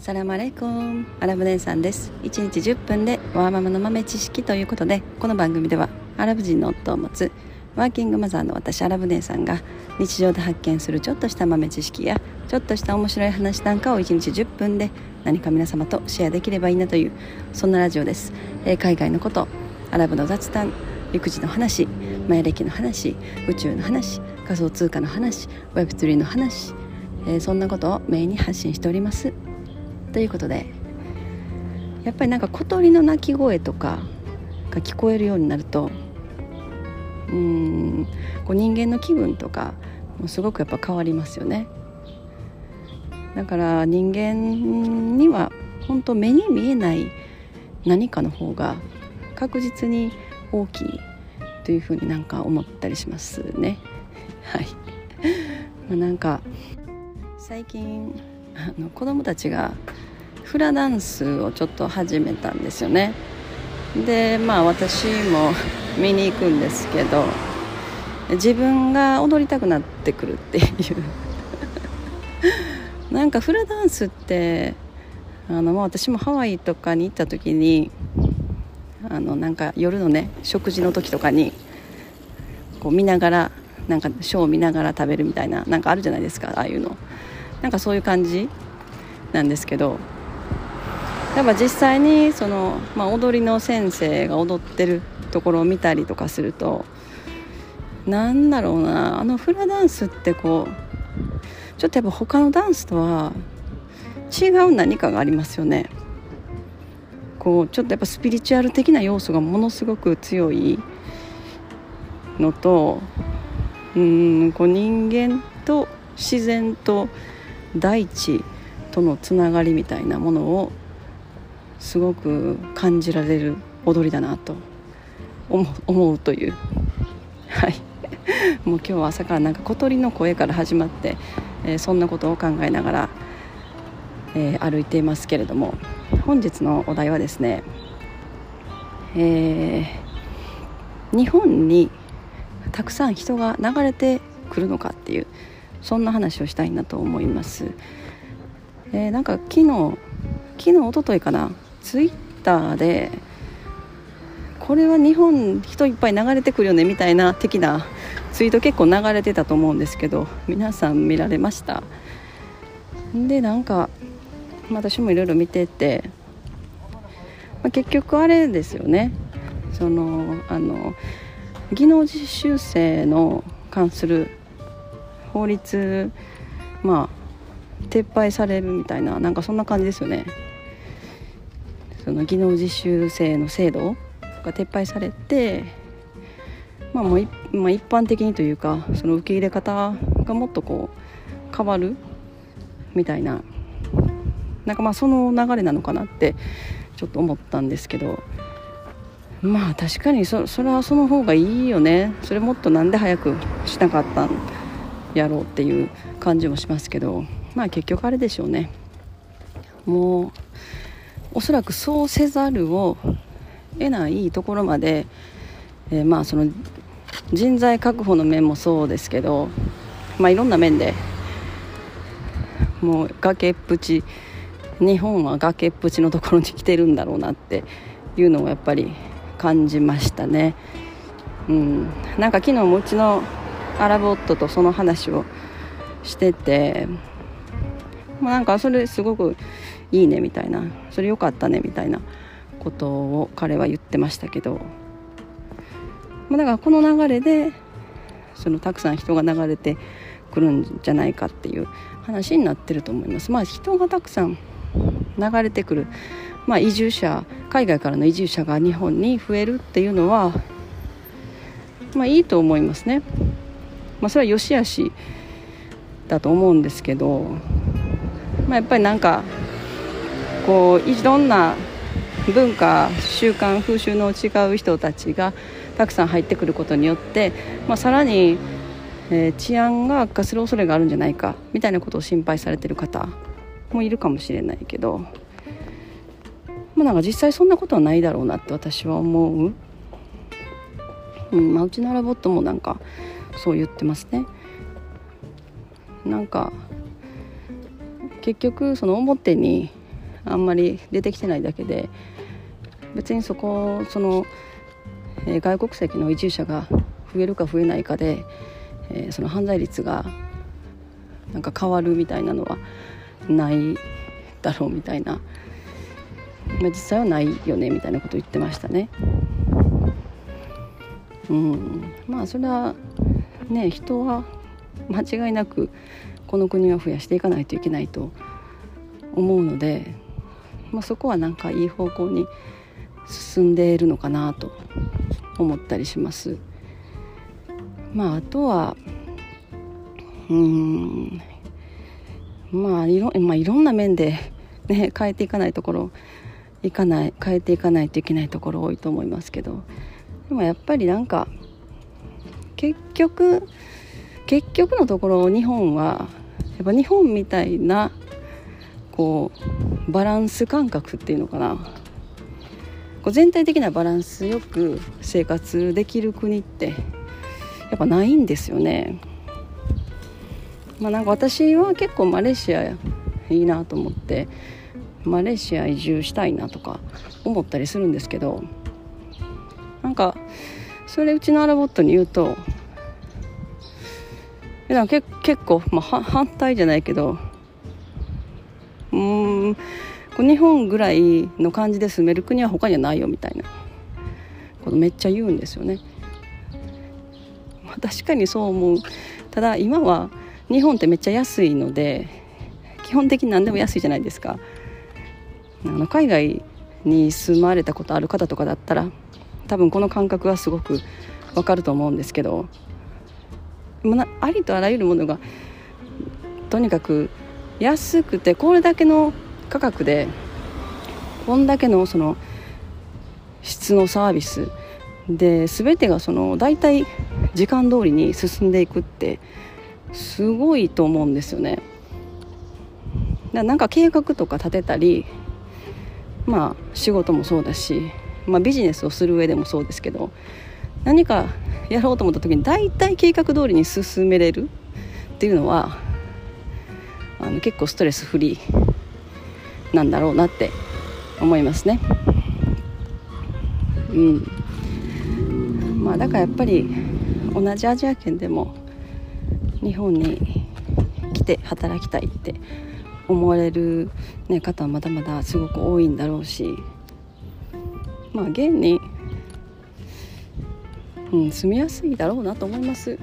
サラマレコンアラブ姉さんです。1日10分でワーママの豆知識ということでこの番組ではアラブ人の夫を持つワーキングマザーの私アラブ姉さんが日常で発見するちょっとした豆知識やちょっとした面白い話なんかを1日10分で何か皆様とシェアできればいいなというそんなラジオです、えー、海外のことアラブの雑談育児の話前歴の話宇宙の話仮想通貨の話 Web3 の話、えー、そんなことをメインに発信しております。ということでやっぱりなんか小鳥の鳴き声とかが聞こえるようになるとうんこう人間の気分とかもすごくやっぱ変わりますよね。だから人間には本当目に見えない何かの方が確実に大きいというふうになんか思ったりしますね。はい、まあ、なんか最近あの子供たちがフラダンスをちょっと始めたんですよね。でまあ私も見に行くんですけど自分が踊りたくなってくるっていう。なんかフラダンスってあの、まあ、私もハワイとかに行った時にあのなんか夜のね食事の時とかにこう見ながらなんかショーを見ながら食べるみたいななんかあるじゃないですかああいうの。なんかそういう感じなんですけどやっぱ実際にその、まあ、踊りの先生が踊ってるところを見たりとかするとなんだろうなあのフラダンスってこうちょっとやっぱ他のダンスとは違う何かがありますよね。こうちょっとやっぱスピリチュアル的な要素がものすごく強いのとうんこう人間と自然と大地とのつながりみたいなものをすごく感じられる踊りだなと。思うという。はい。もう今日は朝からなんか小鳥の声から始まって、えー、そんなことを考えながら、えー、歩いていますけれども本日のお題はですね、えー、日本にたくさん人が流れてくるのかっていうそんな話をしたいなと思います。えー、なんか昨日昨日一昨日かなツイッターでこれは日本人いっぱい流れてくるよねみたいな的なツイート結構流れてたと思うんですけど皆さん見られました。でなんか私もいろいろ見てて、まあ、結局あれですよね。そのあの技能実習生の関する法律まあ撤廃されるみたいななんかそんな感じですよね。その技能実習生の制度が撤廃されて、まあ、もうまあ、一般的にというかその受け入れ方がもっとこう変わるみたいななんかまあその流れなのかなってちょっと思ったんですけどまあ確かにそそれはその方がいいよね。それもっとなんで早くしなかったんやろうっていう感じもしますけどまあ結局あれでしょうね。もうおそらくそうせざるを得ないところまで、えー、まあその人材確保の面もそうですけど、まあ、いろんな面でもう崖っぷち日本は崖っぷちのところに来てるんだろうなっていうのをやっぱり感じましたね。うん、なんか昨日もうちのアラブ夫とその話をしてて、まあ、なんかそれすごくいいねみたいなそれ良かったねみたいなことを彼は言ってましたけど、まあ、だからこの流れでそのたくさん人が流れてくるんじゃないかっていう話になってると思います。まあ、人がたくさん流れてくる、まあ、移住者海外からの移住者が日本に増えるっていうのは、まあ、いいと思いますね。まあ、それは良し悪しだと思うんですけど、まあ、やっぱりなんかこういろんな文化習慣風習の違う人たちがたくさん入ってくることによって、まあ、さらに、えー、治安が悪化する恐れがあるんじゃないかみたいなことを心配されてる方もいるかもしれないけど、まあ、なんか実際そんなことはないだろうなって私は思う、うんまあ、うちのラボットもなんかそう言ってますね。なんか結局その表にあんまり出てきてないだけで別にそこその、えー、外国籍の移住者が増えるか増えないかで、えー、その犯罪率がなんか変わるみたいなのはないだろうみたいな、まあ、実際はないよねみたいなこと言ってましたね。うん、まあそれはね人は間違いなくこの国は増やしていかないといけないと思うので、まあ、そこはなんかいい方向に進んでいるのかなと思ったりします。まあ、あとはうんまあいろ,、まあ、いろんな面で、ね、変えていかないところいかない変えていかないといけないところ多いと思いますけどでもやっぱりなんか結局結局のところ日本はやっぱ日本みたいなこうバランス感覚っていうのかなこう全体的なバランスよく生活できる国ってやっぱないんですよね。まあ、なんか私は結構マレーシアいいなと思ってマレーシア移住したいなとか思ったりするんですけどなんかそれうちのアラボットに言うとなんか結構、まあ、反対じゃないけどう日本ぐらいの感じで住める国は他にはないよみたいな。ことめっちゃ言うんですよね。ま、確かにそう思う。ただ今は日本ってめっちゃ安いので基本的に何でも安いじゃないですか。あの海外に住まれたことある方とかだったら多分この感覚はすごくわかると思うんですけど。ありとあらゆるものがとにかく安くてこれだけの価格でこんだけのその質のサービスで全てがその大体時間通りに進んでいくってすごいと思うんですよね。だなんか計画とか立てたりまあ仕事もそうだし、まあ、ビジネスをする上でもそうですけど何かやろうと思った時に大体計画通りに進めれるっていうのはあの結構ストレスフリーなんだろうなって思いますね。うん。まあ、だからやっぱり同じアジア圏でも日本に来て働きたいって思われる、ね、方はまだまだすごく多いんだろうしまあ現に、うん、住みやすいだろうなと思います。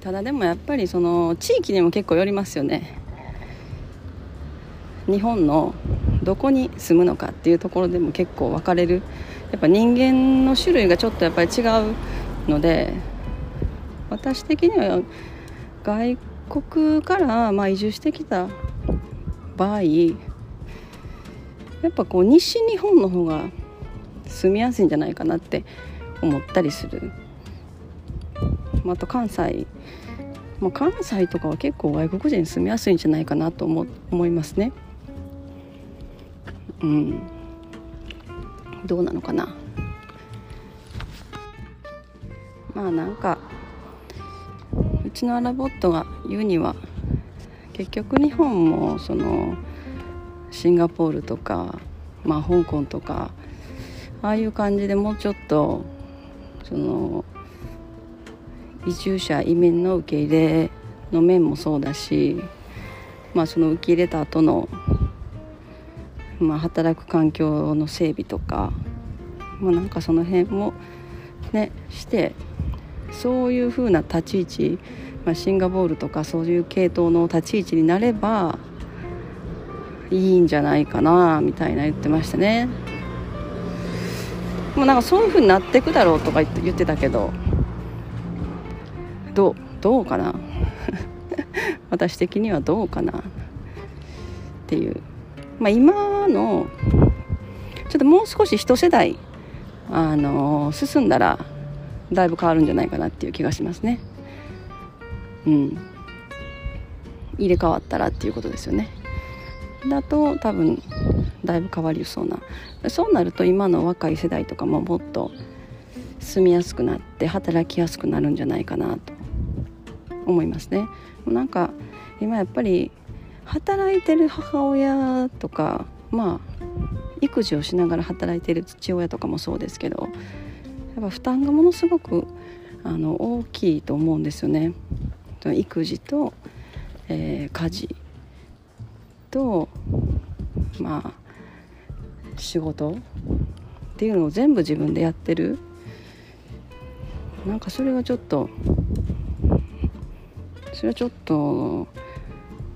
ただでもやっぱりその地域にも結構よりますよね。日本のどこに住むのかっていうところでも結構分かれるやっぱ人間の種類がちょっとやっぱり違うので私的には外国からま移住してきた場合やっぱこう西日本の方が住みやすいんじゃないかなって思ったりする。あと関西まあ、関西とかは結構外国人住みやすいんじゃないかなと思思いますね。うん、どうなのかな？まあなんかうちのアラボットが言うには結局日本もそのシンガポールとか、まあ、香港とかああいう感じでもうちょっとその移住者移民の受け入れの面もそうだし、まあ、その受け入れた後のまあ働く環境の整備とか、まあ、なんかその辺もねしてそういうふうな立ち位置、まあ、シンガポールとかそういう系統の立ち位置になればいいんじゃないかなみたいな言ってましたね。もうなんかそういうふうになっていくだろうとか言ってたけどどうどうかな。私的にはどうかな。っていう。まあ今のちょっともう少し一世代あの進んだらだいぶ変わるんじゃないかなっていう気がしますね。うん。入れ替わったらっていうことですよね。だと多分だいぶ変わりそうな。そうなると今の若い世代とかももっと住みやすくなって働きやすくなるんじゃないかなと思いますね。なんか今やっぱり働いてる母親とかまあ育児をしながら働いてる父親とかもそうですけどやっぱ負担がものすごくあの大きいと思うんですよね。育児と、えー、家事とまあ仕事っていうのを全部自分でやってるなんかそれはちょっとそれはちょっと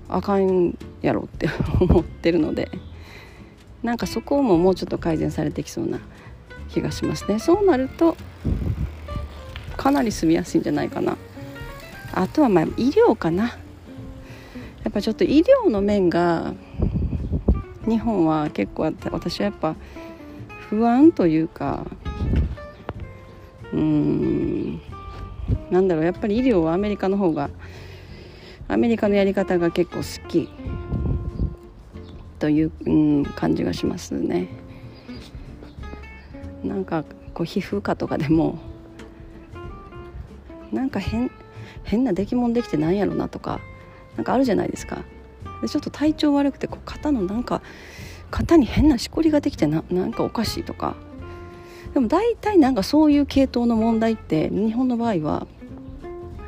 あかんやろって 思ってるのでなんかそこももうちょっと改善されてきそうな気がしますね。そうなるとかなり住みやすいんじゃないかな。あとはまあ医療かな。やっぱちょっと医療の面が日本は結構私はやっぱ不安というかうーんなんだろうやっぱり医療はアメリカの方がアメリカのやり方が結構好き。という、うん、感じがしますね。なんかこう皮膚科とかでもなんか変変な出来物できてなんやろなとかなんかあるじゃないですか。でちょっと体調悪くてこう肩のなんか肩に変なしこりができてななんかおかしいとか。でも大体なんかそういう系統の問題って日本の場合は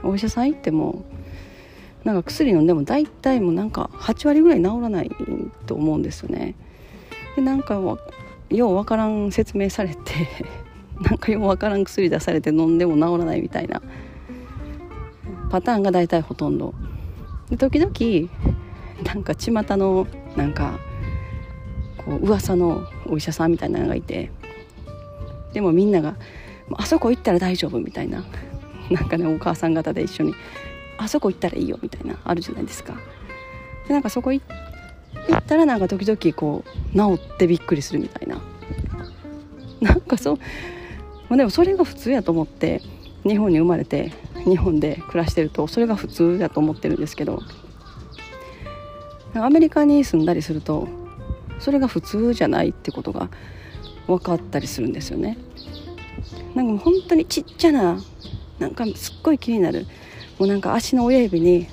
お医者さん行ってもなんか薬飲んでも大体もうなんか8割ぐらい治らないと思うんですよね。でなんかようわからん説明されて なんかようわからん薬出されて飲んでも治らないみたいなパターンが大体ほとんど。で時々なんか巷のなんかこう噂のお医者さんみたいなのがいてでもみんなが「あそこ行ったら大丈夫」みたいななんかねお母さん方で一緒にあそこ行ったらいいよみたいなあるじゃないですか。でなんかそこ行ったらなんか時々こう治ってびっくりするみたいな。なんかそう、まあ、でもそれが普通やと思って日本に生まれて日本で暮らしてるとそれが普通だと思ってるんですけどアメリカに住んだりするとそれが普通じゃないってことが分かったりするんですよね。なんかもう本当にちっちゃななんかすっごい気になるもうなんか足の親指に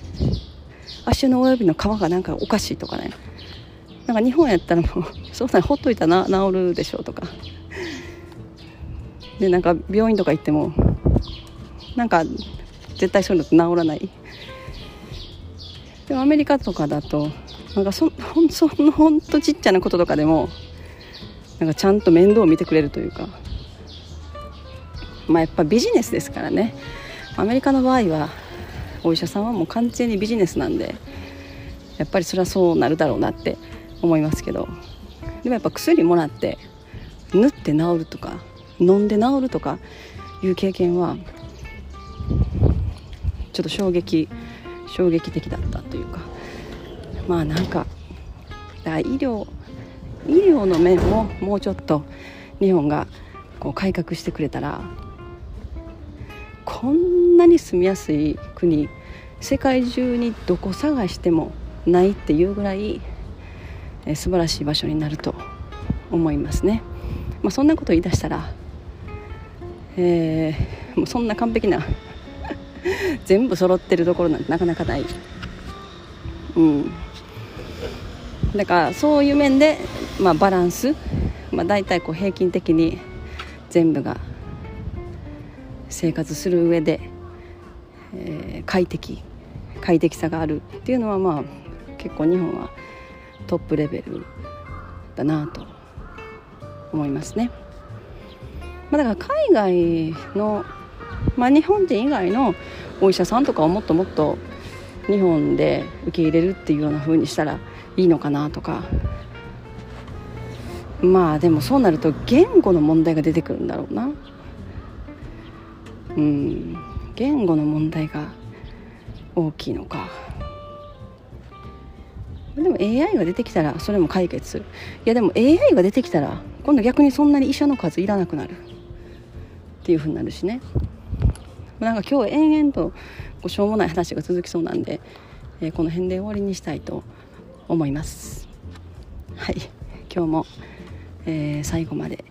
足の親指の皮がなんかおかしいとかね。なんか日本やったらもう そんなほっといたら治るでしょうとか。でなんか病院とか行ってもなんか絶対そういうのって治らない。でもアメリカとかだとなんかそほんそんほんとちっちゃなこととかでもなんかちゃんと面倒を見てくれるというか。まあやっぱビジネスですからね。アメリカの場合はお医者さんはもう完全にビジネスなんでやっぱりそれはそうなるだろうなって思いますけど。でもやっぱ薬もらって縫って治るとか飲んで治るとかいう経験はちょっと衝撃衝撃的だったというか。まあなんかだ医療医療の面ももうちょっと日本がこう改革してくれたらこんなに住みやすい国世界中にどこ探してもないっていうぐらい、え素晴らしい場所になると思いますね。まあ、そんなこと言い出したら、えー、もうそんな完璧な 全部揃ってるところなんてなかなかない。うん、だからそういう面で、まあ、バランス、まあ、大体こう平均的に全部が生活する上で、えー、快適快適さがあるっていうのはまあ結構日本はトップレベルだなと思いますね。まあ、だから海外の、まあ、日本人以外のお医者さんとかをもっともっと日本で受け入れるっていうような風にしたらいいのかなとか。まあでもそうなると言語の問題が出てくるんだろうな。うん。言語の問題が大きいのか。でも AI が出てきたらそれも解決する。いやでも AI が出てきたら今度逆にそんなに医者の数いらなくなる。っていうふうになるしね。なんか今日延々とこうしょうもない話が続きそうなんで、えー、この辺で終わりにしたいと思います。はい。今日も、えー、最後まで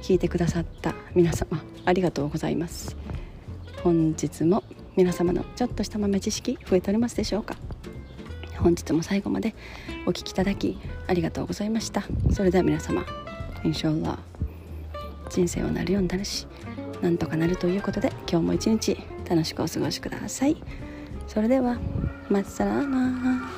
聞いてくださった皆様ありがとうございます。本日も皆様のちょっとした豆知識増えておりますでしょうか？本日も最後までお聴きいただきありがとうございました。それでは皆様インシャーラ人生はなるようになるしなんとかなるということで今日も一日楽しくお過ごしください。それではマッサラーマ